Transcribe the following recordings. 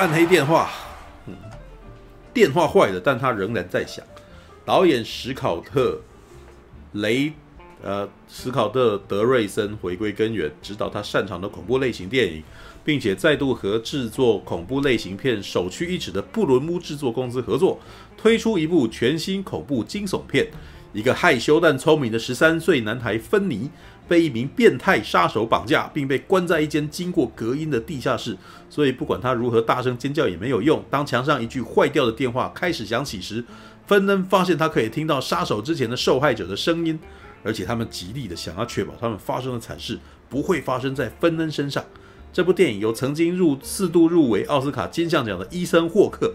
暗黑电话，嗯，电话坏了，但他仍然在响。导演史考特雷，呃，史考特德瑞森回归根源，指导他擅长的恐怖类型电影，并且再度和制作恐怖类型片首屈一指的布伦姆制作公司合作，推出一部全新恐怖惊悚片。一个害羞但聪明的十三岁男孩芬尼，被一名变态杀手绑架，并被关在一间经过隔音的地下室。所以不管他如何大声尖叫也没有用。当墙上一句坏掉的电话开始响起时，芬恩发现他可以听到杀手之前的受害者的声音，而且他们极力的想要确保他们发生的惨事不会发生在芬恩身上。这部电影由曾经入四度入围奥斯卡金像奖的伊森霍克。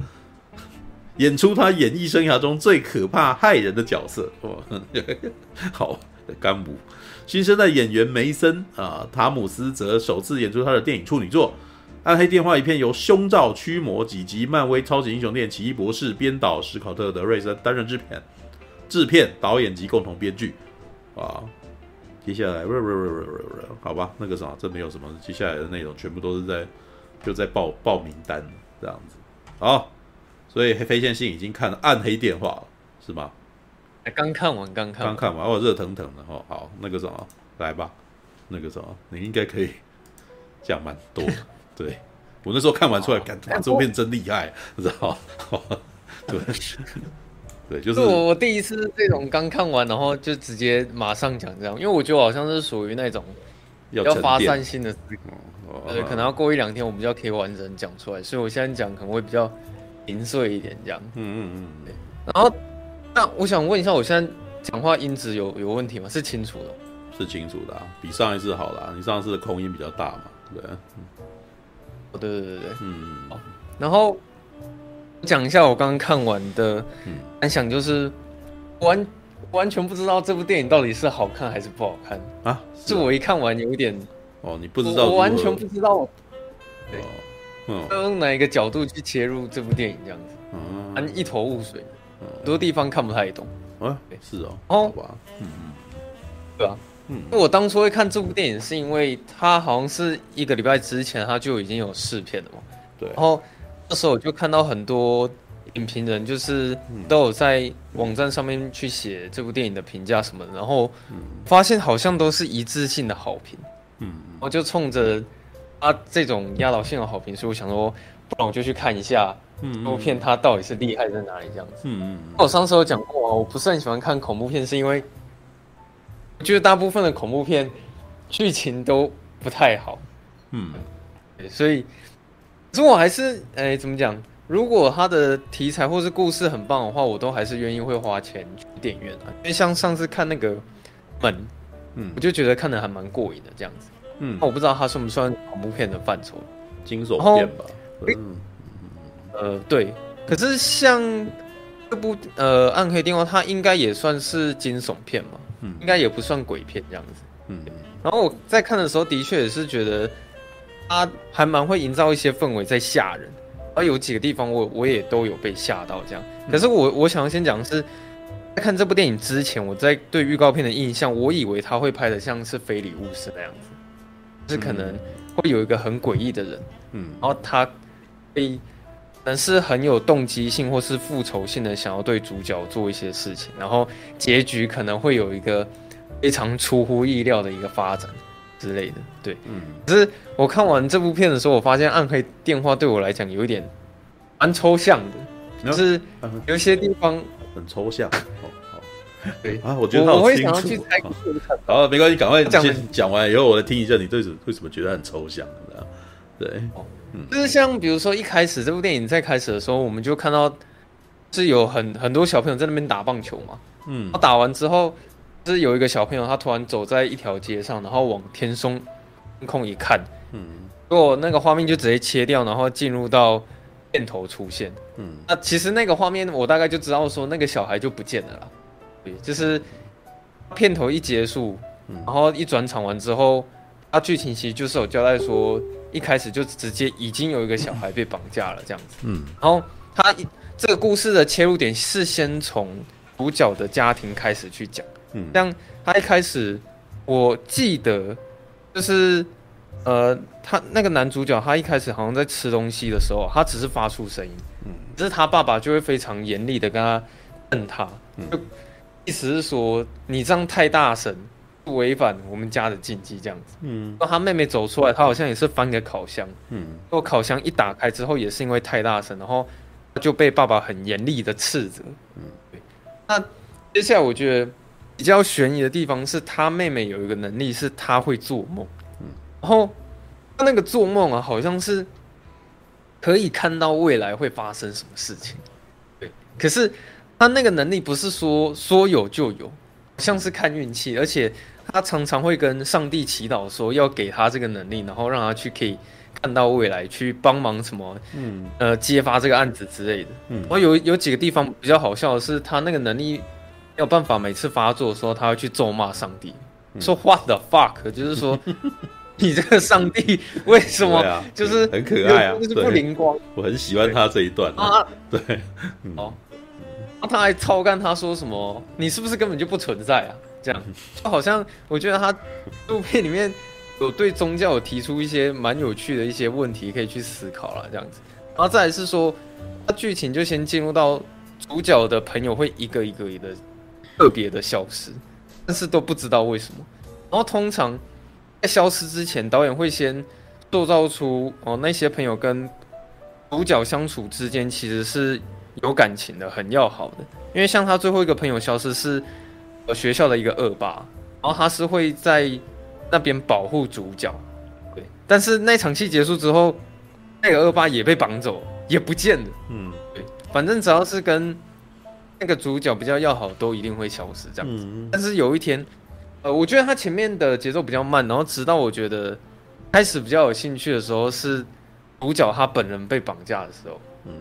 演出他演艺生涯中最可怕害人的角色，哦，好，干部。新生代演员梅森啊，塔姆斯则首次演出他的电影处女作《暗黑电话》，一片由胸罩驱魔几集漫威超级英雄电影奇异博士编导史考特德瑞森担任制片、制片、导演及共同编剧。啊，接下来，好吧，那个什么，这没有什么，接下来的内容全部都是在就在报报名单这样子，好。所以黑飞线性已经看了《暗黑电话》了，是吗？刚看完，刚看完，刚看完，哦，热腾腾的哈。好，那个什么，来吧，那个什么，你应该可以讲蛮多。对，我那时候看完出来，感觉这部片真厉害，你知道吗？对，对，就是我我第一次这种刚看完，然后就直接马上讲这样，因为我觉得我好像是属于那种要发散性的对，可能要过一两天我比较可以完整讲出来，所以我现在讲可能会比较。零碎一点这样，嗯嗯嗯，对。然后，那我想问一下，我现在讲话音质有有问题吗？是清楚的，是清楚的，啊，比上一次好了。你上一次的空音比较大嘛？对，对对对对，嗯。好，然后讲一下我刚刚看完的感想，就是完完全不知道这部电影到底是好看还是不好看啊？是我一看完有一点，哦，你不知道，我完全不知道，对。嗯，用哪一个角度去切入这部电影这样子，嗯，一头雾水，很多地方看不太懂。啊，是哦，哦，嗯嗯，对啊，嗯，那我当初会看这部电影，是因为它好像是一个礼拜之前，它就已经有试片了嘛。对，然后那时候我就看到很多影评人，就是都有在网站上面去写这部电影的评价什么的，然后发现好像都是一致性的好评。嗯，我就冲着。他、啊、这种压倒性的好评，所以我想说，不然我就去看一下这部片，它到底是厉害在哪里这样子。嗯嗯。那我上次有讲过啊，我不是很喜欢看恐怖片，是因为我觉得大部分的恐怖片剧情都不太好。嗯。所以，可是我还是，哎，怎么讲？如果它的题材或是故事很棒的话，我都还是愿意会花钱去电影院啊。因为像上次看那个门，嗯，我就觉得看的还蛮过瘾的这样子。嗯，那我不知道它算不算恐怖片的范畴，惊悚片吧？嗯，呃，对。可是像这部呃《暗黑电话》，它应该也算是惊悚片嘛？嗯，应该也不算鬼片这样子。嗯。然后我在看的时候，的确也是觉得它还蛮会营造一些氛围在吓人，而有几个地方我我也都有被吓到这样。可是我我想要先讲的是，在看这部电影之前，我在对预告片的印象，我以为他会拍的像是《非礼勿视》那样子。是可能会有一个很诡异的人，嗯，然后他可能是很有动机性或是复仇性的，想要对主角做一些事情，然后结局可能会有一个非常出乎意料的一个发展之类的，对，嗯。可是我看完这部片的时候，我发现《暗黑电话》对我来讲有一点蛮抽象的，就是有些地方 很抽象。对啊，我觉得他好清楚。好，没关系，赶快先讲完以后，我来听一下你对什为什么觉得很抽象的。对，嗯，就是像比如说一开始这部电影在开始的时候，我们就看到是有很很多小朋友在那边打棒球嘛。嗯，他打完之后，就是有一个小朋友他突然走在一条街上，然后往天松天空一看，嗯，结果那个画面就直接切掉，然后进入到片头出现。嗯，那其实那个画面我大概就知道说那个小孩就不见了啦。对就是片头一结束，然后一转场完之后，他剧情其实就是有交代说，一开始就直接已经有一个小孩被绑架了这样子。嗯，然后他这个故事的切入点是先从主角的家庭开始去讲。嗯，像他一开始，我记得就是呃，他那个男主角，他一开始好像在吃东西的时候，他只是发出声音，嗯，只是他爸爸就会非常严厉的跟他瞪他，就意思是说你这样太大声，违反我们家的禁忌这样子，嗯，那他妹妹走出来，他好像也是翻个烤箱，嗯，然后烤箱一打开之后，也是因为太大声，然后就被爸爸很严厉的斥责，嗯，对，那接下来我觉得比较悬疑的地方是他妹妹有一个能力，是他会做梦。嗯。然后他那个做梦啊，好像是可以看到未来会发生什么事情。对，可是他那个能力不是说说有就有，像是看运气，而且他常常会跟上帝祈祷说要给他这个能力，然后让他去可以看到未来，去帮忙什么，嗯，呃，揭发这个案子之类的。嗯，然后有有几个地方比较好笑的是，他那个能力没有办法每次发作的时候，他会去咒骂上帝，说 What the fuck，就是说。你这个上帝为什么就是很可爱啊？就是不灵光，我很喜欢他这一段啊。对，哦，那他还超干，他说什么？你是不是根本就不存在啊？这样，就好像我觉得他录片里面有对宗教有提出一些蛮有趣的一些问题，可以去思考了。这样子，然后再来是说，他剧情就先进入到主角的朋友会一个一个的特别的消失，但是都不知道为什么。然后通常。在消失之前，导演会先塑造出哦，那些朋友跟主角相处之间其实是有感情的，很要好的。因为像他最后一个朋友消失是呃学校的一个恶霸，然后他是会在那边保护主角，对。但是那场戏结束之后，那个恶霸也被绑走，也不见了。嗯，对。反正只要是跟那个主角比较要好，都一定会消失这样子。但是有一天。呃，我觉得他前面的节奏比较慢，然后直到我觉得开始比较有兴趣的时候，是主角他本人被绑架的时候。嗯。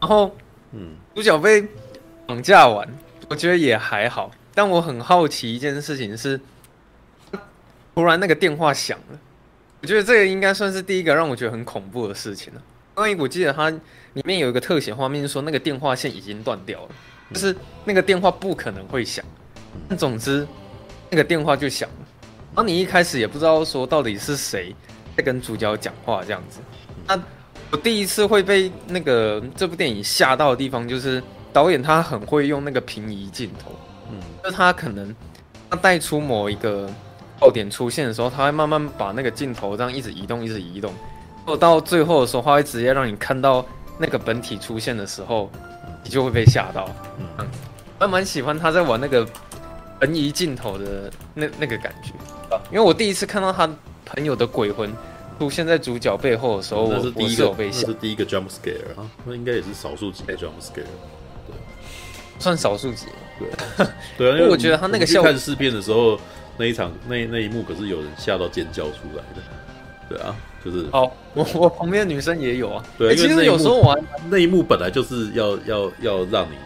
然后，嗯，主角被绑架完，我觉得也还好。但我很好奇一件事情是，突然那个电话响了，我觉得这个应该算是第一个让我觉得很恐怖的事情了。因为我记得它里面有一个特写画面，说那个电话线已经断掉了。就是那个电话不可能会响，但总之那个电话就响了。然后你一开始也不知道说到底是谁在跟主角讲话这样子。那我第一次会被那个这部电影吓到的地方，就是导演他很会用那个平移镜头，嗯，就是他可能他带出某一个爆点出现的时候，他会慢慢把那个镜头这样一直移动，一直移动，到到最后的时候，他会直接让你看到那个本体出现的时候。你就会被吓到，嗯，我蛮喜欢他在玩那个横移镜头的那那个感觉，因为我第一次看到他朋友的鬼魂出现在主角背后的时候，那是第一个，被吓，那是第一个 jump scare 啊，那应该也是少数几个 jump scare，对，算少数几，对，对啊，因为我觉得他那个笑看试片的时候，那一场那那一幕可是有人吓到尖叫出来的，对啊。就是哦，我我旁边的女生也有啊。对，其实有时候玩那一幕本来就是要要要让你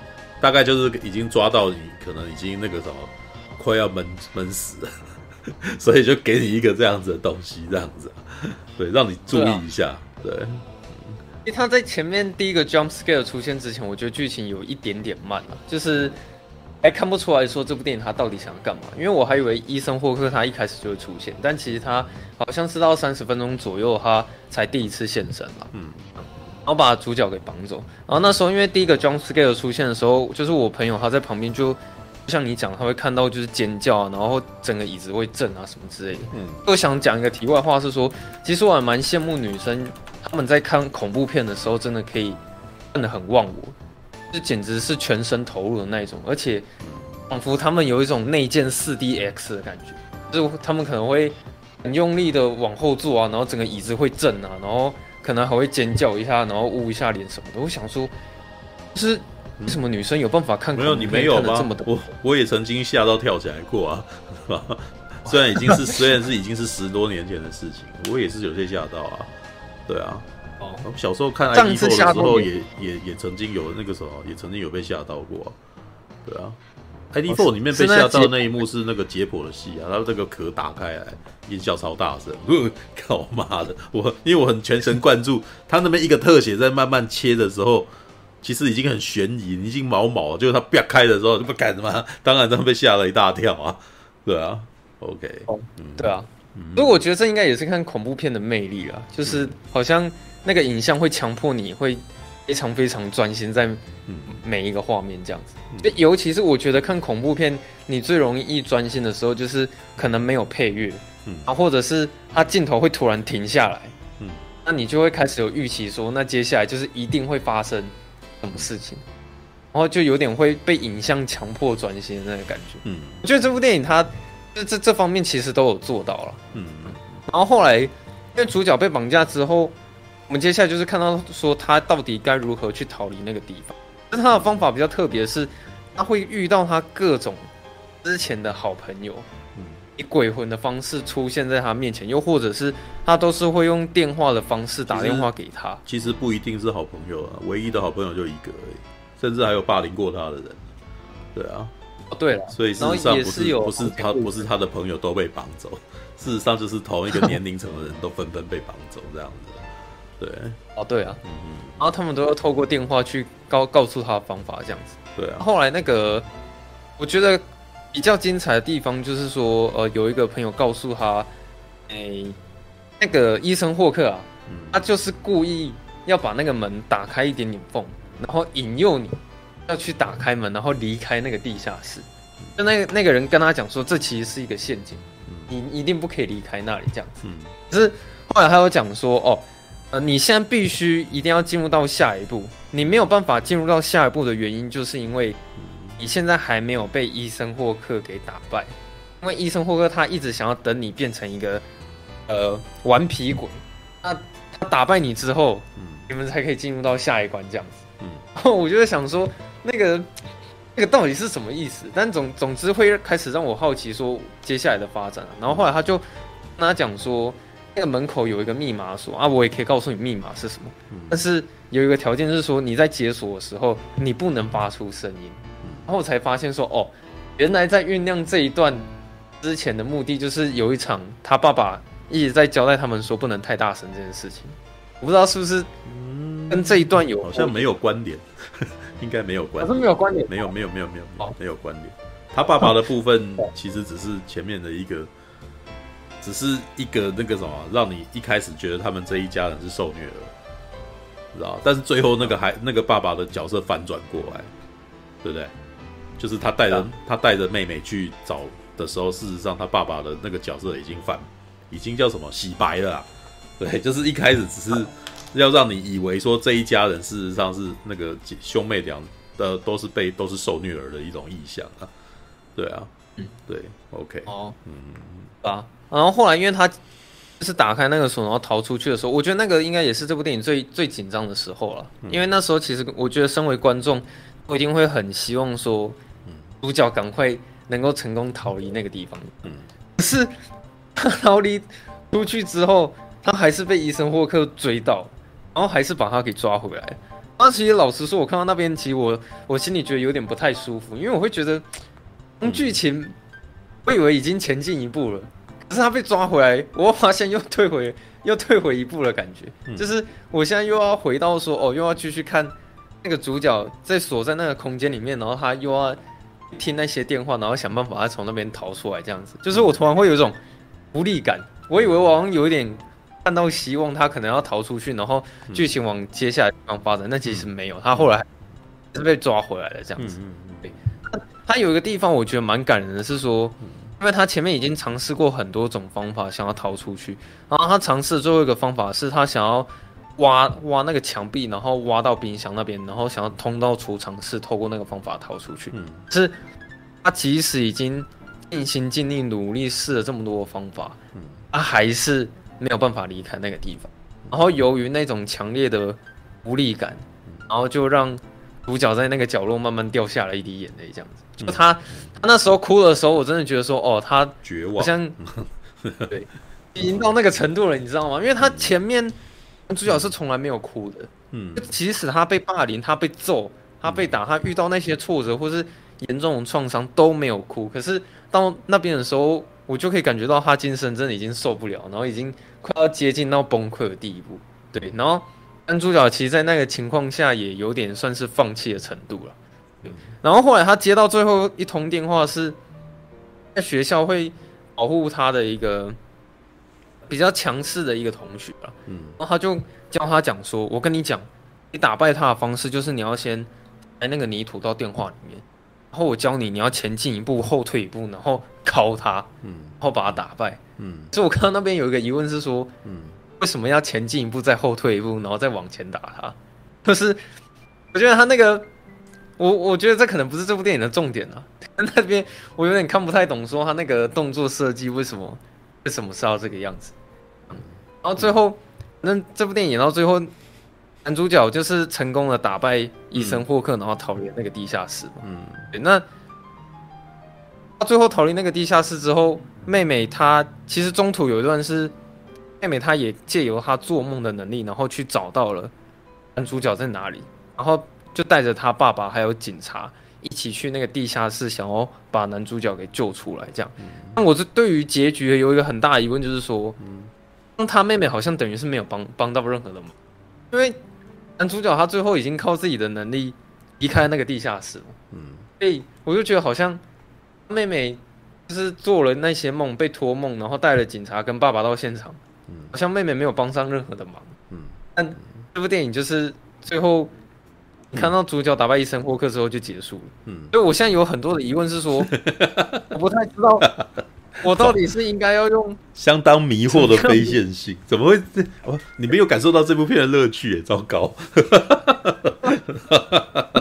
大概就是已经抓到你，可能已经那个什么快要闷闷死了，所以就给你一个这样子的东西，这样子，对，让你注意一下。对，因为他在前面第一个 jump scare 出现之前，我觉得剧情有一点点慢了，就是。还看不出来说这部电影他到底想要干嘛，因为我还以为医生霍克他一开始就会出现，但其实他好像是到三十分钟左右他才第一次现身了，嗯，然后把主角给绑走，然后那时候因为第一个 jump scare 出现的时候，就是我朋友他在旁边就像你讲，他会看到就是尖叫啊，然后整个椅子会震啊什么之类的，嗯，我想讲一个题外话是说，其实我还蛮羡慕女生他们在看恐怖片的时候真的可以看得很忘我。这简直是全身投入的那一种，而且仿佛他们有一种内建 4DX 的感觉，就是他们可能会很用力的往后坐啊，然后整个椅子会震啊，然后可能还会尖叫一下，然后捂一下脸什么的。我想说，就是为什么女生有办法看？没有你没有吗？我我也曾经吓到跳起来过啊，虽然已经是 虽然是已经是十多年前的事情，我也是有些吓到啊，对啊。哦，小时候看 ID4 的时候也，也也也曾经有那个时候，也曾经有被吓到过、啊。对啊 idfor 里面被吓到的那一幕是那个解剖的戏啊，然后这个壳打开来，音效超大声，靠妈的！我因为我很全神贯注，他那边一个特写在慢慢切的时候，其实已经很悬疑，已经毛毛了，就是他啪开的时候就不敢嘛，当然他被吓了一大跳啊，对啊，OK，哦，对啊，所以我觉得这应该也是看恐怖片的魅力啊，就是好像那个影像会强迫你会非常非常专心在每一个画面这样子。就尤其是我觉得看恐怖片，你最容易专心的时候，就是可能没有配乐，嗯。啊，或者是它镜头会突然停下来，那你就会开始有预期说，那接下来就是一定会发生什么事情。然后就有点会被影像强迫专心的那个感觉。嗯，我觉得这部电影它这这这方面其实都有做到了。嗯，然后后来因为主角被绑架之后，我们接下来就是看到说他到底该如何去逃离那个地方。但他的方法比较特别的是，他会遇到他各种之前的好朋友，以鬼魂的方式出现在他面前，又或者是他都是会用电话的方式打电话给他。其实，不一定是好朋友啊，唯一的好朋友就一个而已。甚至还有霸凌过他的人，对啊，哦对了，所以事实上不是不是他不是他的朋友都被绑走，事实上就是同一个年龄层的人都纷纷被绑走这样子，对，哦对啊，嗯嗯，然后他们都要透过电话去告告诉他的方法这样子，对啊，后来那个我觉得比较精彩的地方就是说，呃，有一个朋友告诉他，哎，那个医生霍克啊，他就是故意要把那个门打开一点点缝。然后引诱你要去打开门，然后离开那个地下室。就那个那个人跟他讲说，这其实是一个陷阱，你一定不可以离开那里这样子。可是后来他又讲说，哦，呃，你现在必须一定要进入到下一步。你没有办法进入到下一步的原因，就是因为你现在还没有被医生霍克给打败。因为医生霍克他一直想要等你变成一个呃顽皮鬼，那他打败你之后，你们才可以进入到下一关这样子。然后我就在想说，那个那个到底是什么意思？但总总之会开始让我好奇说接下来的发展。然后后来他就跟他讲说，那个门口有一个密码锁啊，我也可以告诉你密码是什么。但是有一个条件是说，你在解锁的时候你不能发出声音。然后我才发现说，哦，原来在酝酿这一段之前的目的就是有一场他爸爸一直在交代他们说不能太大声这件事情。我不知道是不是。跟这一段有好像没有关联，应该没有关好像没有关联，没有没有没有没有没有没有关联。他爸爸的部分其实只是前面的一个，只是一个那个什么，让你一开始觉得他们这一家人是受虐了，知道？但是最后那个还那个爸爸的角色反转过来，对不对？就是他带着他带着妹妹去找的时候，事实上他爸爸的那个角色已经反，已经叫什么洗白了，对，就是一开始只是。要让你以为说这一家人事实上是那个兄妹俩的都是被都是受虐儿的一种意象啊，对啊，嗯，对，OK，哦，嗯，啊，然后后来因为他就是打开那个锁然后逃出去的时候，我觉得那个应该也是这部电影最最紧张的时候了，因为那时候其实我觉得身为观众，我一定会很希望说，主角赶快能够成功逃离那个地方，嗯，可是他逃离出去之后，他还是被医生霍克追到。然后还是把他给抓回来。那其实老实说，我看到那边，其实我我心里觉得有点不太舒服，因为我会觉得，从剧情，我以为已经前进一步了，可是他被抓回来，我发现又退回又退回一步的感觉，就是我现在又要回到说，哦，又要继续看那个主角在锁在那个空间里面，然后他又要听那些电话，然后想办法他从那边逃出来，这样子，就是我突然会有一种无力感。我以为我好像有一点。看到希望，他可能要逃出去，然后剧情往接下来地方发展。那、嗯、其实没有，他后来是被抓回来了，这样子。嗯嗯对，他有一个地方我觉得蛮感人的，是说，因为他前面已经尝试过很多种方法想要逃出去，然后他尝试最后一个方法是他想要挖挖那个墙壁，然后挖到冰箱那边，然后想要通到储藏室，透过那个方法逃出去。嗯，是，他即使已经尽心尽力努力试了这么多的方法，嗯，他还是。没有办法离开那个地方，然后由于那种强烈的无力感，然后就让主角在那个角落慢慢掉下了一滴眼泪，这样子。就他他那时候哭的时候，我真的觉得说，哦，他绝望，好像 对，已经到那个程度了，你知道吗？因为他前面主角是从来没有哭的，嗯，即使他被霸凌，他被揍，他被打，他遇到那些挫折或是严重的创伤都没有哭，可是到那边的时候，我就可以感觉到他精神真的已经受不了，然后已经。快要接近到崩溃的地步，对，然后男主角其实，在那个情况下也有点算是放弃的程度了。然后后来他接到最后一通电话，是在学校会保护他的一个比较强势的一个同学啊。嗯，然后他就教他讲说：“我跟你讲，你打败他的方式就是你要先来那个泥土到电话里面，然后我教你你要前进一步，后退一步，然后敲他，嗯，然后把他打败。嗯，所以我看到那边有一个疑问是说，嗯，为什么要前进一步再后退一步，然后再往前打他？就是我觉得他那个。”我我觉得这可能不是这部电影的重点啊，那边我有点看不太懂，说他那个动作设计为什么为什么是要这个样子？然后最后，那这部电影到最后，男主角就是成功的打败医生霍克，然后逃离那个地下室嘛。嗯，对，那他最后逃离那个地下室之后，妹妹她其实中途有一段是妹妹她也借由她做梦的能力，然后去找到了男主角在哪里，然后。就带着他爸爸还有警察一起去那个地下室，想要把男主角给救出来。这样，那我这对于结局有一个很大的疑问，就是说，嗯，他妹妹好像等于是没有帮帮到任何的忙，因为男主角他最后已经靠自己的能力离开那个地下室了。嗯，所以我就觉得好像妹妹就是做了那些梦，被托梦，然后带了警察跟爸爸到现场，好像妹妹没有帮上任何的忙。嗯，但这部电影就是最后。你看到主角打败医生霍克之后就结束了，嗯，所以我现在有很多的疑问是说，我不太知道我到底是应该要用相当迷惑的非线性，怎么会？哦你没有感受到这部片的乐趣？耶，糟糕！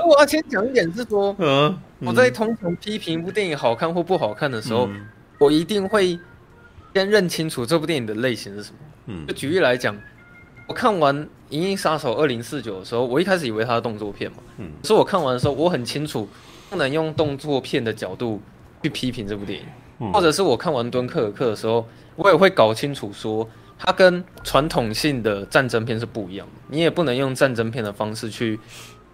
我要先讲一点是说，嗯，我在通常批评一部电影好看或不好看的时候，我一定会先认清楚这部电影的类型是什么。嗯，就举例来讲。我看完《银翼杀手二零四九》的时候，我一开始以为它是动作片嘛，嗯，所以我看完的时候，我很清楚不能用动作片的角度去批评这部电影，嗯，或者是我看完《敦刻尔克》的时候，我也会搞清楚说它跟传统性的战争片是不一样的，你也不能用战争片的方式去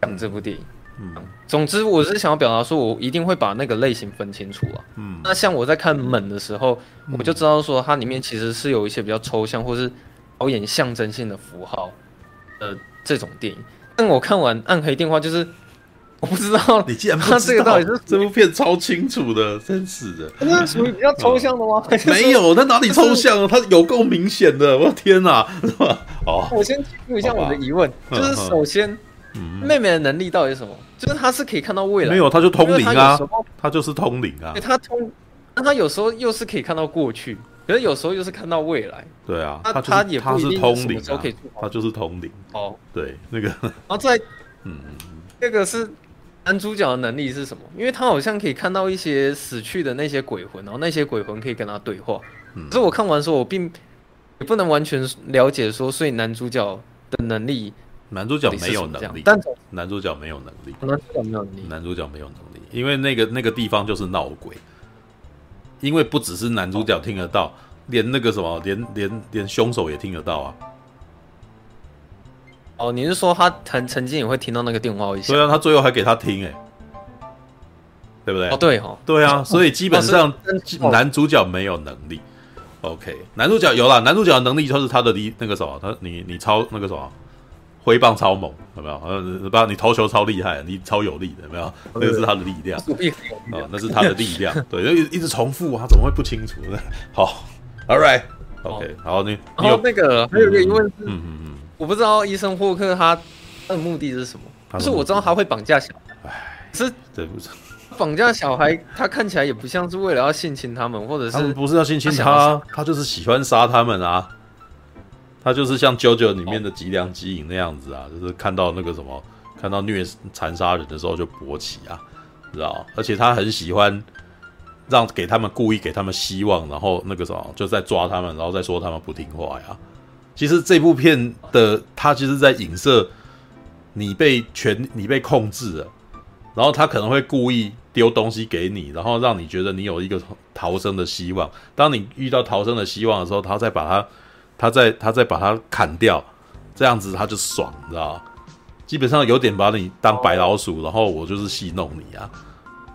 讲这部电影，嗯，总之我是想要表达说，我一定会把那个类型分清楚啊，嗯，那像我在看《猛》的时候，我就知道说它里面其实是有一些比较抽象或是。导演象征性的符号，呃，这种电影。但我看完《暗黑电话》，就是我不知道，你竟然不知道这个到底是 这部片超清楚的，真是的。那是属于比较抽象的吗？没有，它哪里抽象了？它有够明显的，我的天哪！哦，我先提出一下我的疑问，就是首先，妹妹的能力到底是什么？就是她是可以看到未来，没有，她就通灵啊，她就是通灵啊。她通，那她有时候又是可以看到过去。可是有时候又是看到未来，对啊，她她也不一定什么时候可以做，他就是通灵哦。对，那个，然后在 嗯，那个是男主角的能力是什么？因为他好像可以看到一些死去的那些鬼魂，然后那些鬼魂可以跟他对话。可是我看完说，我并也不能完全了解说，所以男主角的能力，男主角没有能力，但男主角没有能力，男主角没有能力，男主角没有能力，因为那个那个地方就是闹鬼。因为不只是男主角听得到，连那个什么，连连连凶手也听得到啊！哦，你是说他曾曾经也会听到那个电话一下？对啊，他最后还给他听，哎，对不对？哦，对哦，对啊，所以基本上男主角没有能力。OK，男主角有了，男主角的能力就是他的力，那个什么，他你你超那个什么。挥棒超猛，有没有？呃，不，你投球超厉害，你超有力的，有没有？那个是他的力量啊，那是他的力量。对，就一直重复，他怎么会不清楚呢？好，All right，OK，好，你然后那个还有一个疑问是，嗯嗯嗯，我不知道医生霍克他的目的是什么？可是我知道他会绑架小孩，是，对不？绑架小孩，他看起来也不像是为了要性侵他们，或者是不是要性侵他？他就是喜欢杀他们啊。他就是像《JoJo》里面的吉良吉影那样子啊，就是看到那个什么，看到虐残杀人的时候就勃起啊，知道？而且他很喜欢让给他们故意给他们希望，然后那个什么就在抓他们，然后再说他们不听话呀。其实这部片的他其实在影射你被权你被控制了，然后他可能会故意丢东西给你，然后让你觉得你有一个逃生的希望。当你遇到逃生的希望的时候，他再把它。他再他再把它砍掉，这样子他就爽，你知道？基本上有点把你当白老鼠，然后我就是戏弄你啊。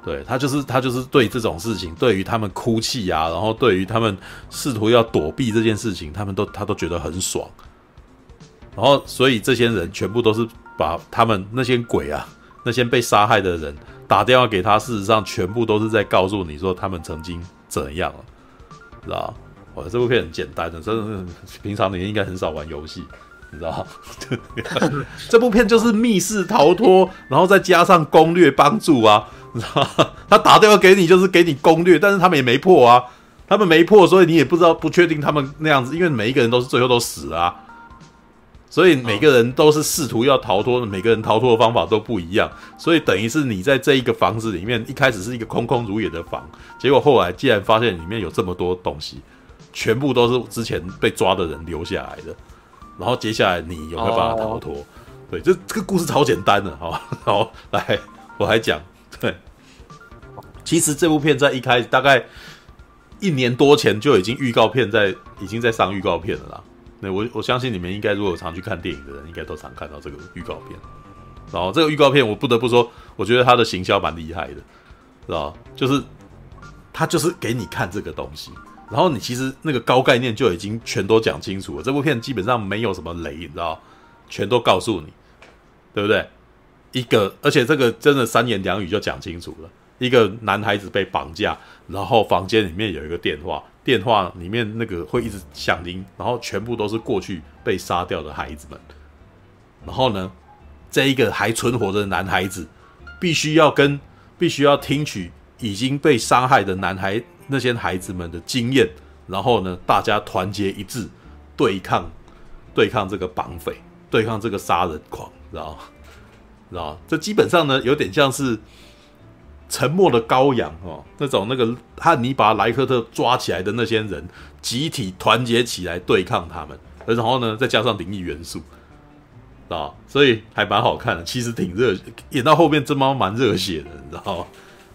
对，他就是他就是对这种事情，对于他们哭泣啊，然后对于他们试图要躲避这件事情，他们都他都觉得很爽。然后所以这些人全部都是把他们那些鬼啊，那些被杀害的人打电话给他，事实上全部都是在告诉你说他们曾经怎样了。知道？哇，这部片很简单的，真的是平常你应该很少玩游戏，你知道？这部片就是密室逃脱，然后再加上攻略帮助啊，你知道？他打电话给你就是给你攻略，但是他们也没破啊，他们没破，所以你也不知道不确定他们那样子，因为每一个人都是最后都死啊。所以每个人都是试图要逃脱的，每个人逃脱的方法都不一样。所以等于是你在这一个房子里面，一开始是一个空空如也的房，结果后来竟然发现里面有这么多东西，全部都是之前被抓的人留下来的。然后接下来你有没有办法逃脱？对，这这个故事超简单的，好，好，来，我还讲，对，其实这部片在一开始大概一年多前就已经预告片在已经在上预告片了啦。那我我相信你们应该如果常去看电影的人，应该都常看到这个预告片。然后这个预告片，我不得不说，我觉得它的行销蛮厉害的，知道？就是它就是给你看这个东西，然后你其实那个高概念就已经全都讲清楚了。这部片基本上没有什么雷，你知道？全都告诉你，对不对？一个，而且这个真的三言两语就讲清楚了。一个男孩子被绑架，然后房间里面有一个电话。电话里面那个会一直响铃，然后全部都是过去被杀掉的孩子们。然后呢，这一个还存活的男孩子，必须要跟必须要听取已经被伤害的男孩那些孩子们的经验，然后呢，大家团结一致对抗对抗这个绑匪，对抗这个杀人狂，知道吗？知道？这基本上呢，有点像是。沉默的羔羊哦，那种那个汉尼拔莱克特抓起来的那些人，集体团结起来对抗他们，然后呢，再加上灵异元素，啊，所以还蛮好看的，其实挺热，演到后面真猫蛮热血的，你知道吗？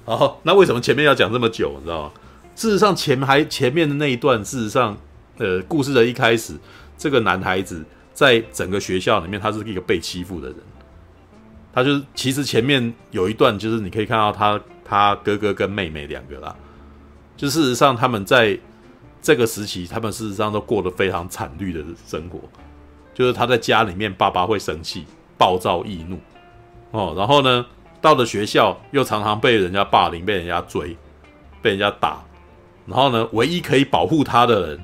然后那为什么前面要讲这么久，你知道吗？事实上前还前面的那一段，事实上，呃，故事的一开始，这个男孩子在整个学校里面，他是一个被欺负的人。他就是，其实前面有一段，就是你可以看到他他哥哥跟妹妹两个啦。就事实上，他们在这个时期，他们事实上都过得非常惨绿的生活。就是他在家里面，爸爸会生气、暴躁易怒哦，然后呢，到了学校又常常被人家霸凌、被人家追、被人家打。然后呢，唯一可以保护他的人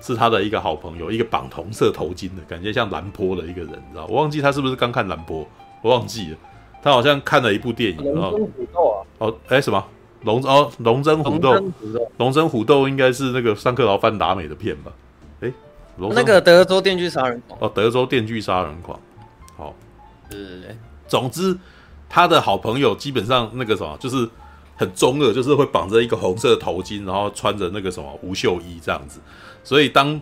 是他的一个好朋友，一个绑红色头巾的，感觉像兰坡的一个人，你知道？我忘记他是不是刚看兰坡。我忘记了，他好像看了一部电影。龙争虎斗啊！哦，哎，什么龙哦？龙争虎斗，龙争虎斗应该是那个桑克劳范达美的片吧？哎，那个德州电锯杀人狂。哦，德州电锯杀人狂。好，对对对。总之，他的好朋友基本上那个什么，就是很中二，就是会绑着一个红色的头巾，然后穿着那个什么无袖衣这样子。所以当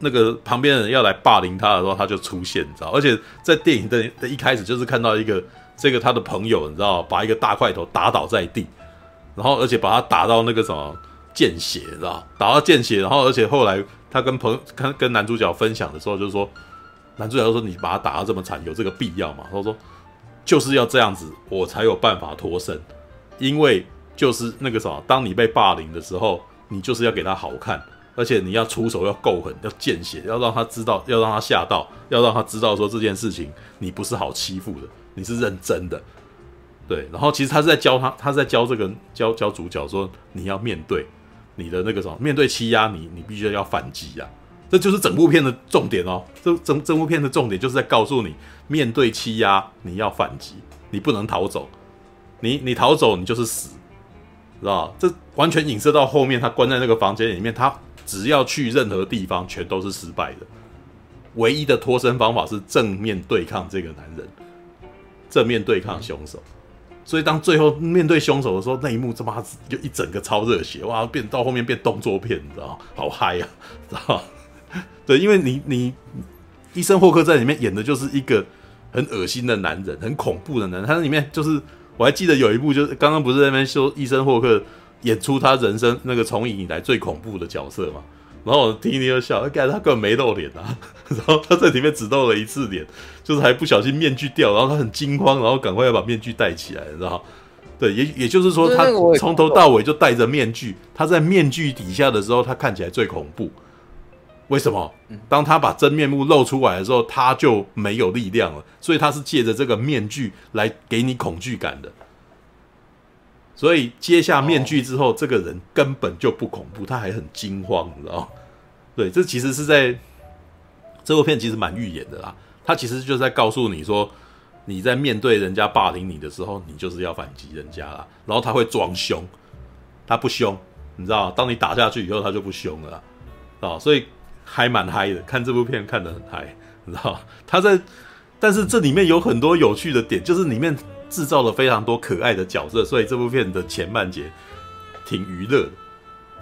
那个旁边的人要来霸凌他的时候，他就出现，你知道？而且在电影的的一开始，就是看到一个这个他的朋友，你知道，把一个大块头打倒在地，然后而且把他打到那个什么见血，知道？打到见血，然后而且后来他跟朋跟跟男主角分享的时候，就是说，男主角就说：“你把他打到这么惨，有这个必要吗？”他说：“就是要这样子，我才有办法脱身，因为就是那个什么，当你被霸凌的时候，你就是要给他好看。”而且你要出手要够狠，要见血，要让他知道，要让他吓到，要让他知道说这件事情你不是好欺负的，你是认真的。对，然后其实他是在教他，他是在教这个教教主角说，你要面对你的那个什么，面对欺压你，你必须要反击呀。这就是整部片的重点哦。这整整部片的重点就是在告诉你，面对欺压你要反击，你不能逃走，你你逃走你就是死，知道？这完全影射到后面，他关在那个房间里面，他。只要去任何地方，全都是失败的。唯一的脱身方法是正面对抗这个男人，正面对抗凶手。所以当最后面对凶手的时候，那一幕他妈就一整个超热血哇！变到后面变动作片，你知道？好嗨呀，知道？对，因为你你医生霍克在里面演的就是一个很恶心的男人，很恐怖的男人。他在里面就是我还记得有一部，就是刚刚不是在那边说医生霍克。演出他人生那个从影以来最恐怖的角色嘛，然后我听听就笑，感觉他根本没露脸啊，然后他在里面只露了一次脸，就是还不小心面具掉，然后他很惊慌，然后赶快要把面具戴起来，知道？对，也也就是说他从头到尾就戴着面具，他在面具底下的时候，他看起来最恐怖。为什么？当他把真面目露出来的时候，他就没有力量了，所以他是借着这个面具来给你恐惧感的。所以揭下面具之后，这个人根本就不恐怖，他还很惊慌，你知道？对，这其实是在这部片其实蛮预言的啦。他其实就是在告诉你说，你在面对人家霸凌你的时候，你就是要反击人家啦。然后他会装凶，他不凶，你知道？当你打下去以后，他就不凶了啦，啊，所以还蛮嗨的。看这部片看得很嗨，你知道？他在，但是这里面有很多有趣的点，就是里面。制造了非常多可爱的角色，所以这部片的前半节挺娱乐的。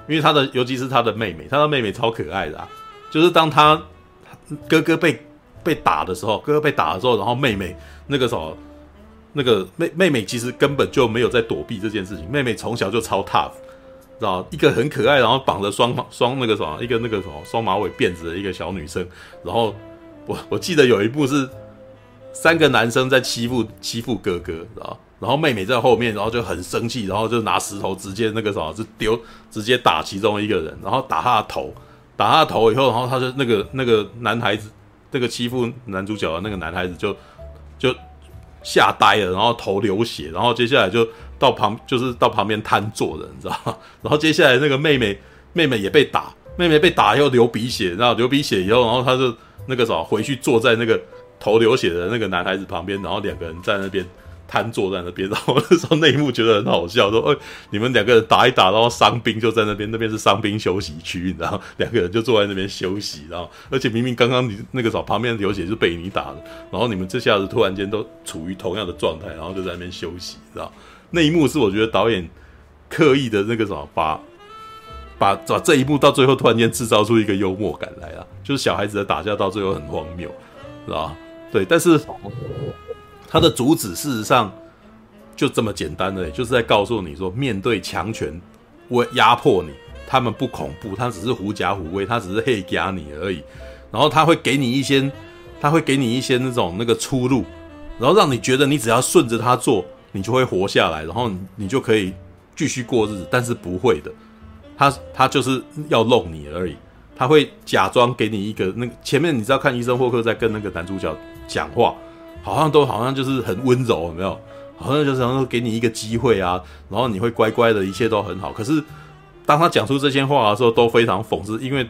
因为他的，尤其是他的妹妹，他的妹妹超可爱的啊。就是当他哥哥被被打的时候，哥哥被打的时候，然后妹妹那个什么，那个妹妹妹其实根本就没有在躲避这件事情。妹妹从小就超 tough，知道一个很可爱，然后绑着双双那个什么，一个那个什么双马尾辫子的一个小女生。然后我我记得有一部是。三个男生在欺负欺负哥哥，知道？然后妹妹在后面，然后就很生气，然后就拿石头直接那个什么，就丢，直接打其中一个人，然后打他的头，打他的头以后，然后他就那个那个男孩子，那个欺负男主角的那个男孩子就就吓呆了，然后头流血，然后接下来就到旁就是到旁边瘫坐的，你知道？然后接下来那个妹妹妹妹也被打，妹妹被打又流鼻血，然后流鼻血以后，然后他就那个什么回去坐在那个。头流血的那个男孩子旁边，然后两个人在那边瘫坐在那边，然后那时候那一幕觉得很好笑，说：“哎，你们两个人打一打，然后伤兵就在那边，那边是伤兵休息区，然后 两个人就坐在那边休息，然后而且明明刚刚你那个时候旁边流血是被你打的，然后你们这下子突然间都处于同样的状态，然后就在那边休息，知道？那一幕是我觉得导演刻意的那个什么，把把把这一幕到最后突然间制造出一个幽默感来了，就是小孩子的打架到最后很荒谬，是吧？对，但是他的主旨事实上就这么简单的，就是在告诉你说，面对强权威压迫你，他们不恐怖，他只是狐假虎威，他只是黑加你而已。然后他会给你一些，他会给你一些那种那个出路，然后让你觉得你只要顺着他做，你就会活下来，然后你就可以继续过日子。但是不会的，他他就是要弄你而已。他会假装给你一个那个前面你知道看医生霍克在跟那个男主角。讲话好像都好像就是很温柔，有没有？好像就是好像给你一个机会啊，然后你会乖乖的，一切都很好。可是当他讲出这些话的时候，都非常讽刺，因为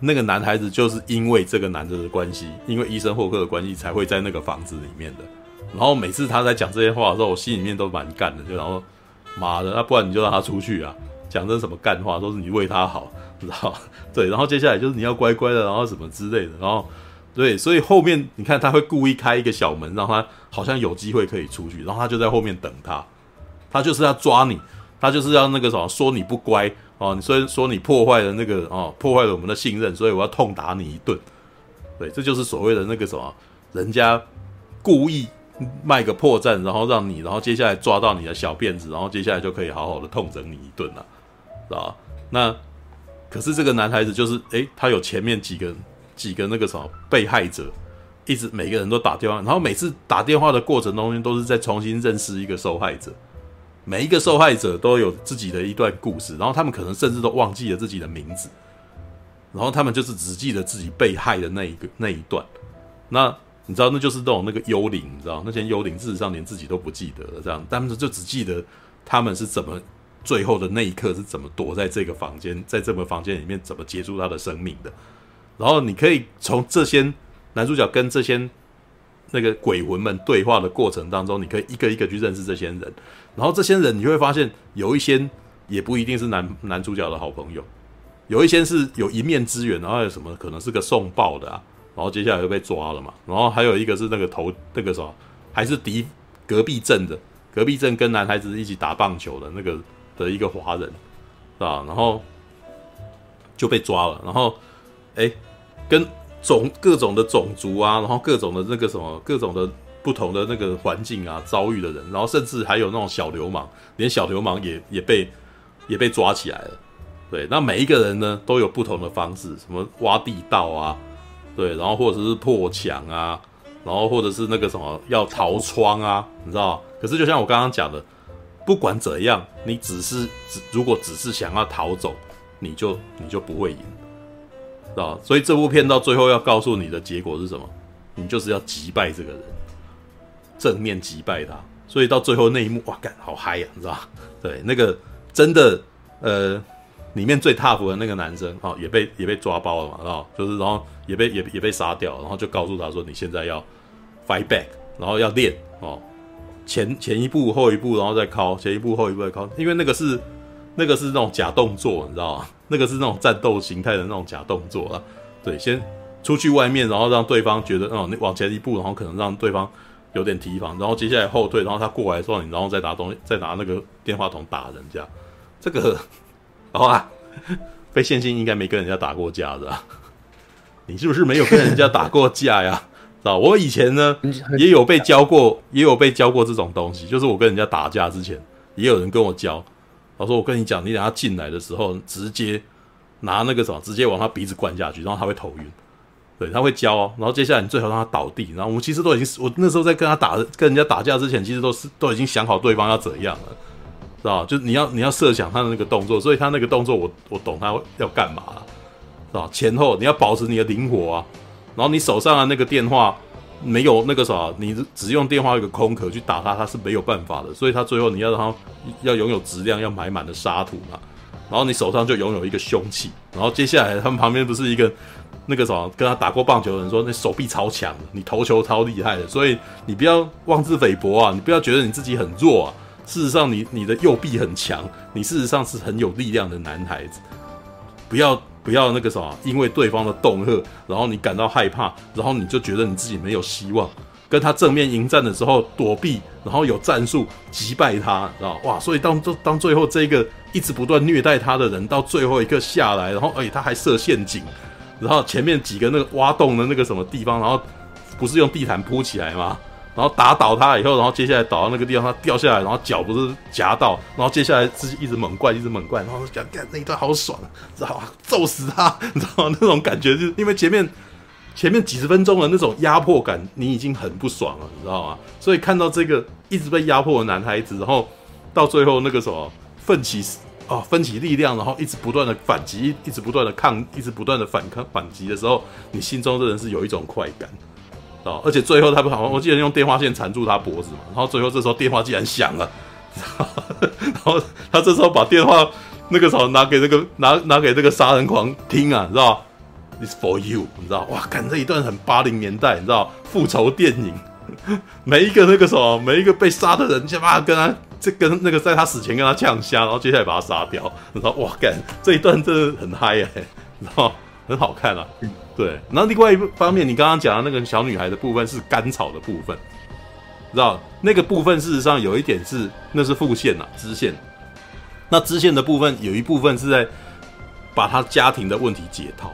那个男孩子就是因为这个男的的关系，因为医生霍克的关系，才会在那个房子里面的。然后每次他在讲这些话的时候，我心里面都蛮干的，就然后妈的，那不然你就让他出去啊！讲这什么干话，都是你为他好，知道？对，然后接下来就是你要乖乖的，然后什么之类的，然后。对，所以后面你看他会故意开一个小门，让他好像有机会可以出去，然后他就在后面等他，他就是要抓你，他就是要那个什么说你不乖哦，你说说你破坏了那个哦，破坏了我们的信任，所以我要痛打你一顿。对，这就是所谓的那个什么，人家故意卖个破绽，然后让你，然后接下来抓到你的小辫子，然后接下来就可以好好的痛整你一顿了，是吧？那可是这个男孩子就是，诶，他有前面几个。几个那个什么被害者，一直每个人都打电话，然后每次打电话的过程中间都是在重新认识一个受害者，每一个受害者都有自己的一段故事，然后他们可能甚至都忘记了自己的名字，然后他们就是只记得自己被害的那一个那一段，那你知道那就是那种那个幽灵，你知道那些幽灵事实上连自己都不记得了，这样，他们就只记得他们是怎么最后的那一刻是怎么躲在这个房间，在这个房间里面怎么结束他的生命的。然后你可以从这些男主角跟这些那个鬼魂们对话的过程当中，你可以一个一个去认识这些人。然后这些人你会发现，有一些也不一定是男男主角的好朋友，有一些是有一面之缘，然后有什么可能是个送报的啊，然后接下来又被抓了嘛。然后还有一个是那个头那个什么，还是敌隔壁镇的，隔壁镇跟男孩子一起打棒球的那个的一个华人，是吧？然后就被抓了，然后。哎，跟种各种的种族啊，然后各种的那个什么，各种的不同的那个环境啊，遭遇的人，然后甚至还有那种小流氓，连小流氓也也被也被抓起来了。对，那每一个人呢都有不同的方式，什么挖地道啊，对，然后或者是破墙啊，然后或者是那个什么要逃窗啊，你知道？可是就像我刚刚讲的，不管怎样，你只是只如果只是想要逃走，你就你就不会赢。知道，所以这部片到最后要告诉你的结果是什么？你就是要击败这个人，正面击败他。所以到最后那一幕，哇，干好嗨呀，你知道？对，那个真的，呃，里面最 top 的那个男生哦，也被也被抓包了嘛，然后就是然后也被也也被杀掉，然后就告诉他说，你现在要 fight back，然后要练哦，前前一步后一步，然后再靠前一步后一步再靠，因为那个是那个是那种假动作，你知道吗？那个是那种战斗形态的那种假动作啊。对，先出去外面，然后让对方觉得，哦，你往前一步，然后可能让对方。有点提防，然后接下来后退，然后他过来的时候，你然后再拿东西，再拿那个电话筒打人家，这个好啊，非线性应该没跟人家打过架是吧？你是不是没有跟人家打过架呀？知道我以前呢也有被教过，也有被教过这种东西，就是我跟人家打架之前，也有人跟我教，他说我跟你讲，你等下进来的时候，直接拿那个什么，直接往他鼻子灌下去，然后他会头晕。对，他会教哦，然后接下来你最好让他倒地，然后我们其实都已经，我那时候在跟他打，跟人家打架之前，其实都是都已经想好对方要怎样了，知道吧？就你要你要设想他的那个动作，所以他那个动作我我懂他要干嘛了，是吧？前后你要保持你的灵活啊，然后你手上的那个电话没有那个啥，你只用电话一个空壳去打他，他是没有办法的，所以他最后你要让他要拥有质量，要买满的沙土嘛，然后你手上就拥有一个凶器，然后接下来他们旁边不是一个。那个什么，跟他打过棒球的人说，那手臂超强，你投球超厉害的，所以你不要妄自菲薄啊，你不要觉得你自己很弱啊。事实上你，你的右臂很强，你事实上是很有力量的男孩子。不要不要那个什么，因为对方的恫吓，然后你感到害怕，然后你就觉得你自己没有希望。跟他正面迎战的时候躲避，然后有战术击败他，知道哇？所以当当最后这个一直不断虐待他的人到最后一刻下来，然后而且他还设陷阱。然后前面几个那个挖洞的那个什么地方，然后不是用地毯铺起来吗？然后打倒他以后，然后接下来倒到那个地方，他掉下来，然后脚不是夹到，然后接下来是一直猛灌，一直猛灌，然后讲干那一段好爽，知道吧？揍死他，你知道吗？那种感觉就是因为前面前面几十分钟的那种压迫感，你已经很不爽了，你知道吗？所以看到这个一直被压迫的男孩子，然后到最后那个什么奋起。哦，分起力量，然后一直不断的反击，一直不断的抗，一直不断的反抗反击的时候，你心中真的是有一种快感，哦，而且最后他不好，我记得用电话线缠住他脖子嘛，然后最后这时候电话竟然响了，然后他这时候把电话那个时候拿给那个拿拿给这个杀人狂听啊，你知道？It's for you，你知道？哇，看这一段很八零年代，你知道？复仇电影，每一个那个什么，每一个被杀的人，先把他跟他。这跟那个在他死前跟他呛瞎，然后接下来把他杀掉，然后哇干这一段真的很嗨哎，然后很好看啊，对。然后另外一方面，你刚刚讲的那个小女孩的部分是甘草的部分，知道那个部分事实上有一点是那是副线呐、啊，支线。那支线的部分有一部分是在把他家庭的问题解套，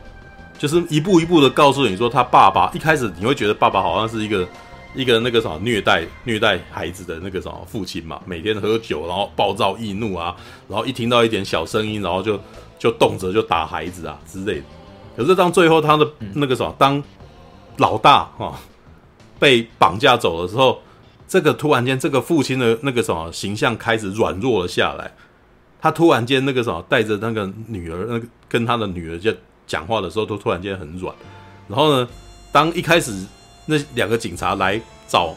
就是一步一步的告诉你说他爸爸一开始你会觉得爸爸好像是一个。一个那个什么虐待虐待孩子的那个什么父亲嘛，每天喝酒，然后暴躁易怒啊，然后一听到一点小声音，然后就就动辄就打孩子啊之类的。可是当最后他的那个什么，当老大哈、哦、被绑架走的时候，这个突然间这个父亲的那个什么形象开始软弱了下来。他突然间那个什么带着那个女儿，那个跟他的女儿就讲话的时候，都突然间很软。然后呢，当一开始。那两个警察来找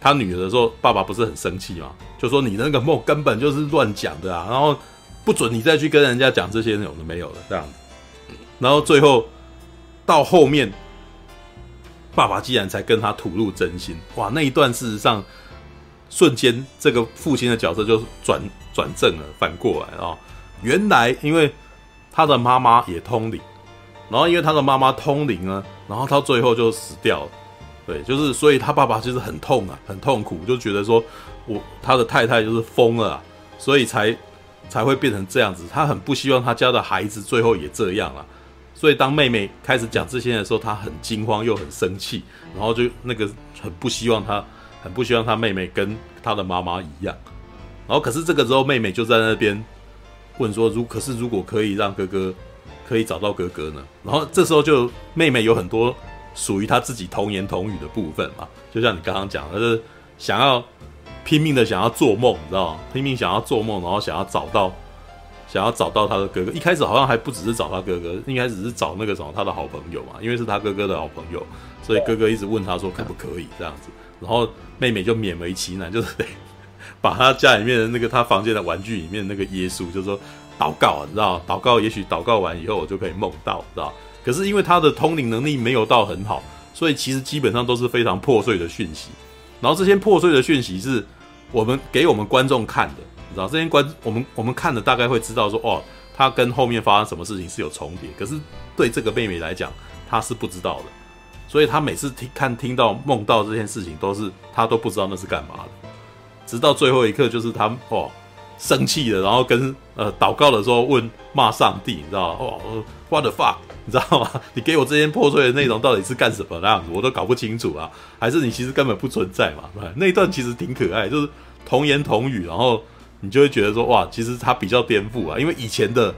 他女儿的时候，爸爸不是很生气吗？就说你那个梦根本就是乱讲的啊，然后不准你再去跟人家讲这些有的没有的这样子。然后最后到后面，爸爸竟然才跟他吐露真心，哇！那一段事实上瞬间这个父亲的角色就转转正了，反过来啊，原来因为他的妈妈也通灵，然后因为他的妈妈通灵呢，然后他最后就死掉了。对，就是所以他爸爸就是很痛啊，很痛苦，就觉得说我他的太太就是疯了啊，所以才才会变成这样子。他很不希望他家的孩子最后也这样啊。所以当妹妹开始讲这些的时候，她很惊慌又很生气，然后就那个很不希望她，很不希望她妹妹跟她的妈妈一样。然后可是这个时候妹妹就在那边问说：如可是如果可以让哥哥可以找到哥哥呢？然后这时候就妹妹有很多。属于她自己童言童语的部分嘛，就像你刚刚讲的，就是想要拼命的想要做梦，你知道吗？拼命想要做梦，然后想要找到，想要找到他的哥哥。一开始好像还不只是找他哥哥，应该只是找那个什么他的好朋友嘛，因为是他哥哥的好朋友，所以哥哥一直问他说可不可以这样子，然后妹妹就勉为其难，就是得 把他家里面的那个他房间的玩具里面那个耶稣，就说祷告，你知道，祷告，也许祷告完以后我就可以梦到，知道？可是因为他的通灵能力没有到很好，所以其实基本上都是非常破碎的讯息。然后这些破碎的讯息是我们给我们观众看的，知道？这些观我们我们看的大概会知道说，哦，他跟后面发生什么事情是有重叠。可是对这个妹妹来讲，她是不知道的，所以她每次听看听到梦到这件事情，都是她都不知道那是干嘛的。直到最后一刻，就是他哦生气了，然后跟呃祷告的时候问骂上帝，你知道吗？哦，what the fuck，你知道吗？你给我这些破碎的内容到底是干什么那样子，我都搞不清楚啊。还是你其实根本不存在嘛？那一段其实挺可爱，就是童言童语，然后你就会觉得说哇，其实他比较颠覆啊，因为以前的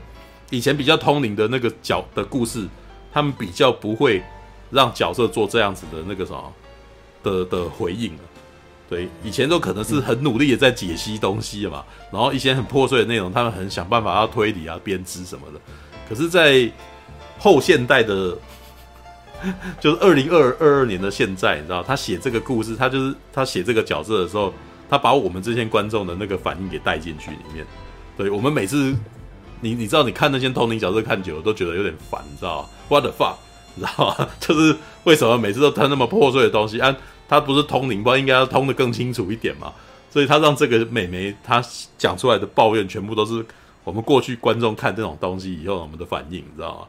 以前比较通灵的那个角的故事，他们比较不会让角色做这样子的那个什么的的回应。对，以前都可能是很努力的在解析东西嘛，然后一些很破碎的内容，他们很想办法要推理啊、编织什么的。可是，在后现代的，就是二零二二二年的现在，你知道，他写这个故事，他就是他写这个角色的时候，他把我们这些观众的那个反应给带进去里面。对，我们每次，你你知道，你看那些通灵角色看久了，都觉得有点烦，你知道吗？What the fuck，你知道吗？就是为什么每次都看那么破碎的东西啊？他不是通灵，不应该要通的更清楚一点嘛？所以他让这个美眉她讲出来的抱怨，全部都是我们过去观众看这种东西以后我们的反应，你知道吗？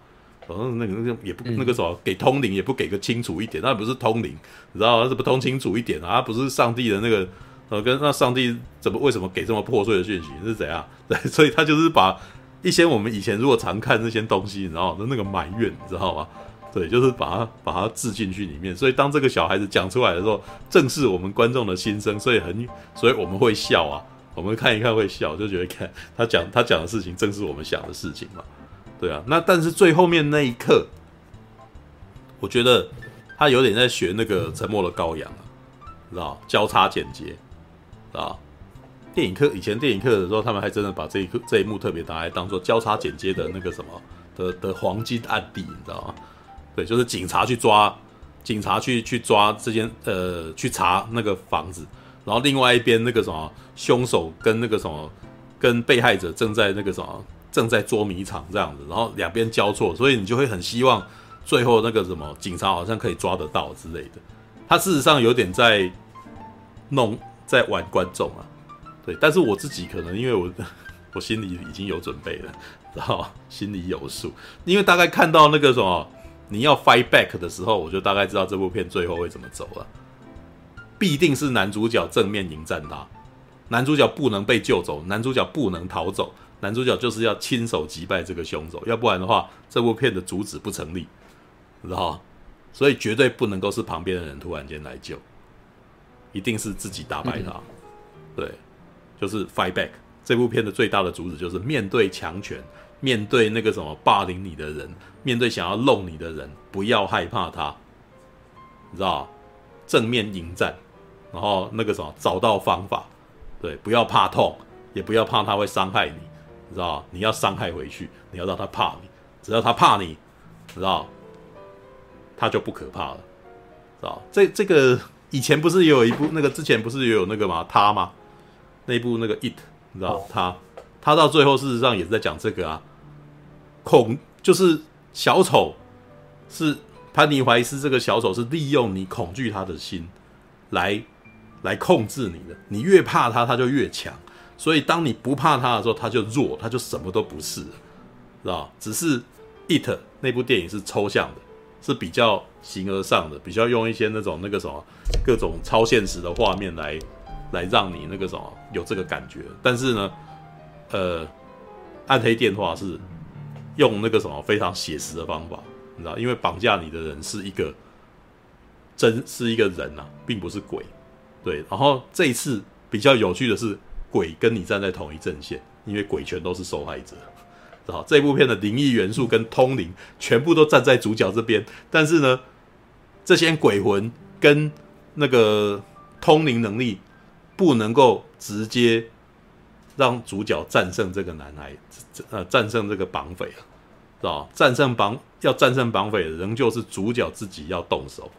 反正那个那个也不那个什么给通灵也不给个清楚一点，那不是通灵，你知道吗？是不通清楚一点啊？他不是上帝的那个呃，跟那上帝怎么为什么给这么破碎的讯息是怎样？对，所以他就是把一些我们以前如果常看这些东西，你知道吗？那个埋怨，你知道吗？对，就是把它把它置进去里面，所以当这个小孩子讲出来的时候，正是我们观众的心声，所以很，所以我们会笑啊，我们看一看会笑，就觉得看他讲他讲的事情，正是我们想的事情嘛，对啊，那但是最后面那一刻，我觉得他有点在学那个沉默的羔羊啊，你知道交叉剪接啊，电影课以前电影课的时候，他们还真的把这一刻这一幕特别拿来当做交叉剪接的那个什么的的黄金案例，你知道吗？对，就是警察去抓，警察去去抓这间呃，去查那个房子，然后另外一边那个什么凶手跟那个什么跟被害者正在那个什么正在捉迷藏这样子，然后两边交错，所以你就会很希望最后那个什么警察好像可以抓得到之类的。他事实上有点在弄在玩观众啊，对，但是我自己可能因为我 我心里已经有准备了，然后心里有数，因为大概看到那个什么。你要 fight back 的时候，我就大概知道这部片最后会怎么走了。必定是男主角正面迎战他，男主角不能被救走，男主角不能逃走，男主角就是要亲手击败这个凶手，要不然的话，这部片的主旨不成立，知道？所以绝对不能够是旁边的人突然间来救，一定是自己打败他。对，就是 fight back。这部片的最大的主旨就是面对强权。面对那个什么霸凌你的人，面对想要弄你的人，不要害怕他，你知道？正面迎战，然后那个什么找到方法，对，不要怕痛，也不要怕他会伤害你，你知道？你要伤害回去，你要让他怕你，只要他怕你，你知道？他就不可怕了，知道？这这个以前不是也有一部那个之前不是也有那个嘛？他吗？那一部那个 It，你知道？他他到最后事实上也是在讲这个啊。恐就是小丑，是潘尼怀斯这个小丑是利用你恐惧他的心来来控制你的。你越怕他，他就越强。所以当你不怕他的时候，他就弱，他就什么都不是，知道？只是《It》那部电影是抽象的，是比较形而上的，比较用一些那种那个什么各种超现实的画面来来让你那个什么有这个感觉。但是呢，呃，《暗黑电话》是。用那个什么非常写实的方法，你知道，因为绑架你的人是一个真是一个人呐、啊，并不是鬼，对。然后这一次比较有趣的是，鬼跟你站在同一阵线，因为鬼全都是受害者，知道。这部片的灵异元素跟通灵全部都站在主角这边，但是呢，这些鬼魂跟那个通灵能力不能够直接。让主角战胜这个男孩，呃，战胜这个绑匪啊，知道战胜绑要战胜绑匪，仍旧是主角自己要动手，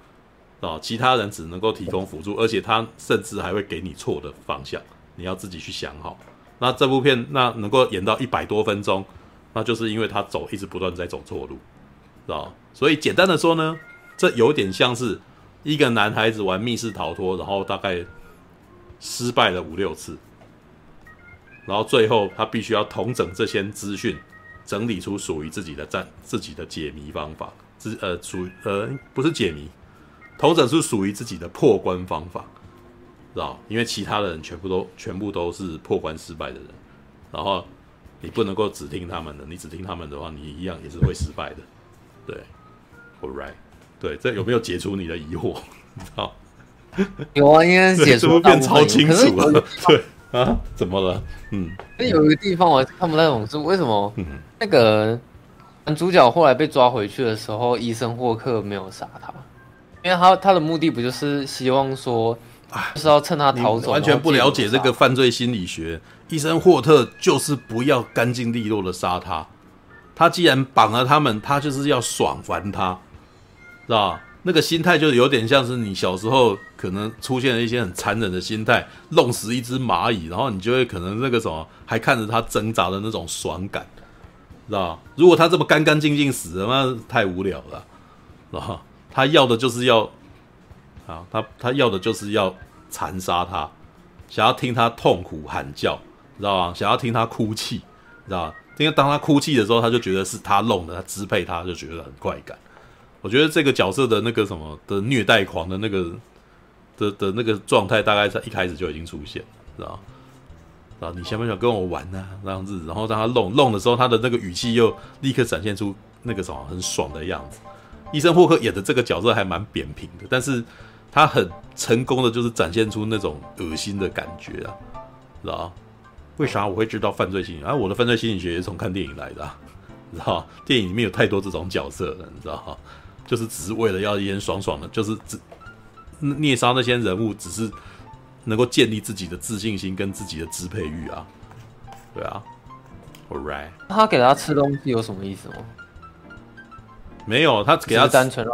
啊，其他人只能够提供辅助，而且他甚至还会给你错的方向，你要自己去想好。那这部片那能够演到一百多分钟，那就是因为他走一直不断在走错路，知道？所以简单的说呢，这有点像是一个男孩子玩密室逃脱，然后大概失败了五六次，然后最后他必须要统整这些资讯，整理出属于自己的战自己的解谜方法，自呃属呃不是解谜，统整出属于自己的破关方法。知道，因为其他的人全部都全部都是破关失败的人，然后你不能够只听他们的，你只听他们的话，你一样也是会失败的。对，All right，对，这有没有解除你的疑惑？你知道？有啊，应该解除变超清楚了。对啊，怎么了？嗯，那有一个地方我还看不太懂，是为什么？嗯，那个男主角后来被抓回去的时候，医生霍克没有杀他，因为他他的目的不就是希望说。就是要趁他逃走，完全不了解这个犯罪心理学。医生霍特就是不要干净利落的杀他，他既然绑了他们，他就是要爽完他，知道吧？那个心态就有点像是你小时候可能出现了一些很残忍的心态，弄死一只蚂蚁，然后你就会可能那个什么，还看着他挣扎的那种爽感，知道吧？如果他这么干干净净死了，那太无聊了，知道？他要的就是要。啊，他他要的就是要残杀他，想要听他痛苦喊叫，知道吗？想要听他哭泣，知道吗？因为当他哭泣的时候，他就觉得是他弄的，他支配他，就觉得很快感。我觉得这个角色的那个什么的虐待狂的那个的的那个状态，大概在一开始就已经出现了，知道吗？啊，你想不想跟我玩呢？啊？这样子，然后让他弄弄的时候，他的那个语气又立刻展现出那个什么很爽的样子。医生霍克演的这个角色还蛮扁平的，但是。他很成功的，就是展现出那种恶心的感觉啊，知道吗？为啥我会知道犯罪心理？啊，我的犯罪心理学也是从看电影来的，啊，知道吗？电影里面有太多这种角色了，你知道吗？就是只是为了要演爽爽的，就是只虐杀那些人物，只是能够建立自己的自信心跟自己的支配欲啊，对啊，All right。他给他吃东西有什么意思吗？没有，他给他单纯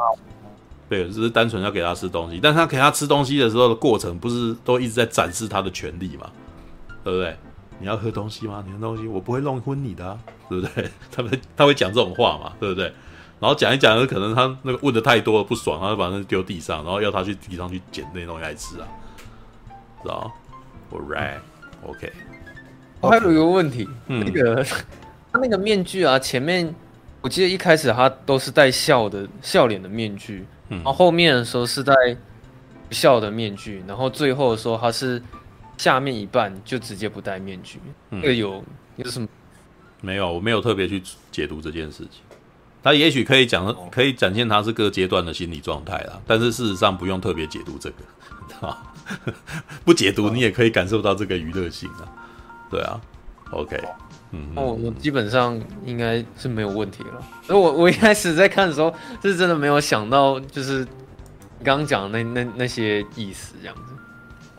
对，只是单纯要给他吃东西，但是他给他吃东西的时候的过程，不是都一直在展示他的权利吗？对不对？你要喝东西吗？你喝东西，我不会弄昏你的啊，对不对？他们他会讲这种话嘛，对不对？然后讲一讲，可能他那个问的太多了不爽，他就把那丢地上，然后要他去地上去捡那些东西来吃啊，知道？Alright，OK。我还有一个问题，嗯、那个 他那个面具啊，前面我记得一开始他都是戴笑的笑脸的面具。然后后面的时候是戴不笑的面具，然后最后的时候他是下面一半就直接不戴面具。这个有有什么？没有，我没有特别去解读这件事情。他也许可以讲，可以展现他是各阶段的心理状态啦，但是事实上不用特别解读这个，啊，不解读你也可以感受到这个娱乐性啊。对啊，OK。嗯，我我基本上应该是没有问题了。所以我我一开始在看的时候，是真的没有想到，就是你刚刚讲的那那那些意思这样子。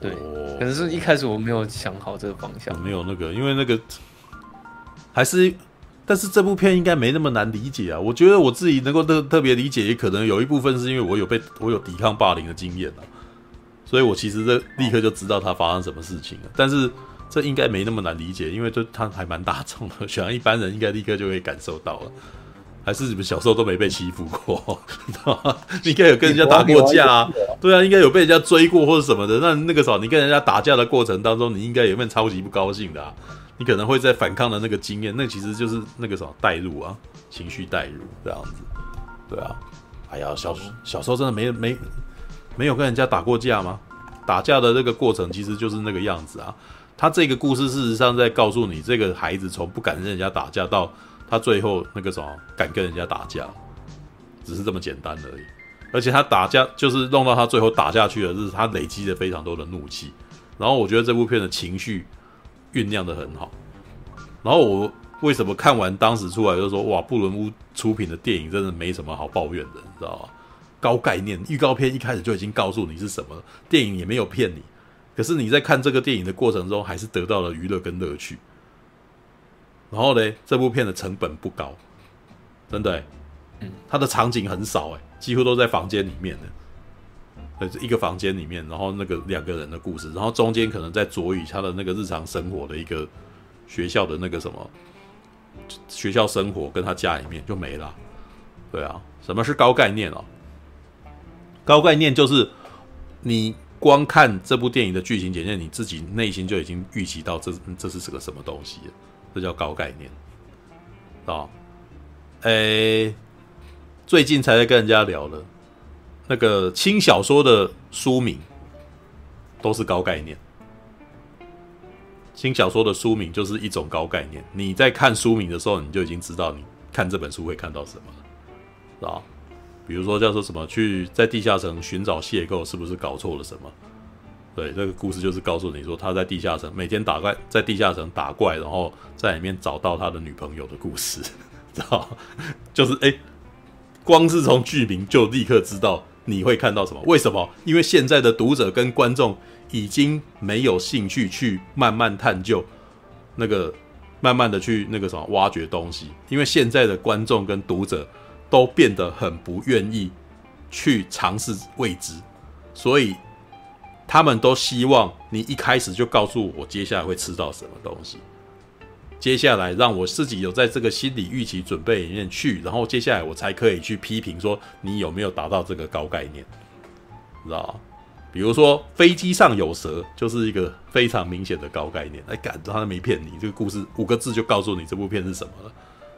对，哦、可能是一开始我没有想好这个方向。没有那个，因为那个还是，但是这部片应该没那么难理解啊。我觉得我自己能够特特别理解，也可能有一部分是因为我有被我有抵抗霸凌的经验啊，所以我其实这立刻就知道他发生什么事情了。但是。这应该没那么难理解，因为就他还蛮大众的，想一般人应该立刻就会感受到了。还是你们小时候都没被欺负过，你应该有跟人家打过架啊？对啊，应该有被人家追过或者什么的。那那个时候你跟人家打架的过程当中，你应该有没有超级不高兴的啊？你可能会在反抗的那个经验，那其实就是那个什么代入啊，情绪代入这样子。对啊，哎呀，小小时候真的没没没有跟人家打过架吗？打架的那个过程其实就是那个样子啊。他这个故事事实上在告诉你，这个孩子从不敢跟人家打架到他最后那个什么敢跟人家打架，只是这么简单而已。而且他打架就是弄到他最后打下去的，就是他累积了非常多的怒气。然后我觉得这部片的情绪酝酿得很好。然后我为什么看完当时出来就说哇，布伦屋出品的电影真的没什么好抱怨的，你知道吗？高概念，预告片一开始就已经告诉你是什么，电影也没有骗你。可是你在看这个电影的过程中，还是得到了娱乐跟乐趣。然后呢，这部片的成本不高，真的，嗯，它的场景很少，哎，几乎都在房间里面的，呃，一个房间里面，然后那个两个人的故事，然后中间可能在佐以他的那个日常生活的一个学校的那个什么学校生活，跟他家里面就没了。对啊，什么是高概念啊？高概念就是你光看这部电影的剧情简介，你自己内心就已经预期到这这是个什么东西，这叫高概念啊。诶，最近才在跟人家聊的，那个轻小说的书名都是高概念。轻小说的书名就是一种高概念，你在看书名的时候，你就已经知道你看这本书会看到什么了，是吧？比如说叫做什么，去在地下城寻找邂逅，是不是搞错了什么？对，这个故事就是告诉你说，他在地下城每天打怪，在地下城打怪，然后在里面找到他的女朋友的故事。知道，就是哎、光是从剧名就立刻知道你会看到什么？为什么？因为现在的读者跟观众已经没有兴趣去慢慢探究那个，慢慢的去那个什么挖掘东西。因为现在的观众跟读者都变得很不愿意去尝试未知，所以他们都希望你一开始就告诉我接下来会吃到什么东西。接下来让我自己有在这个心理预期准备里面去，然后接下来我才可以去批评说你有没有达到这个高概念，知道？比如说飞机上有蛇，就是一个非常明显的高概念。哎，干，他都没骗你，这个故事五个字就告诉你这部片是什么了。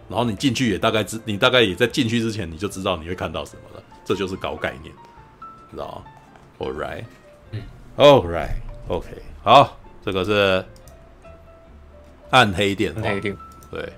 然后你进去也大概知，你大概也在进去之前你就知道你会看到什么了。这就是高概念，知道？All right，all right ok 好这个是暗黑电话对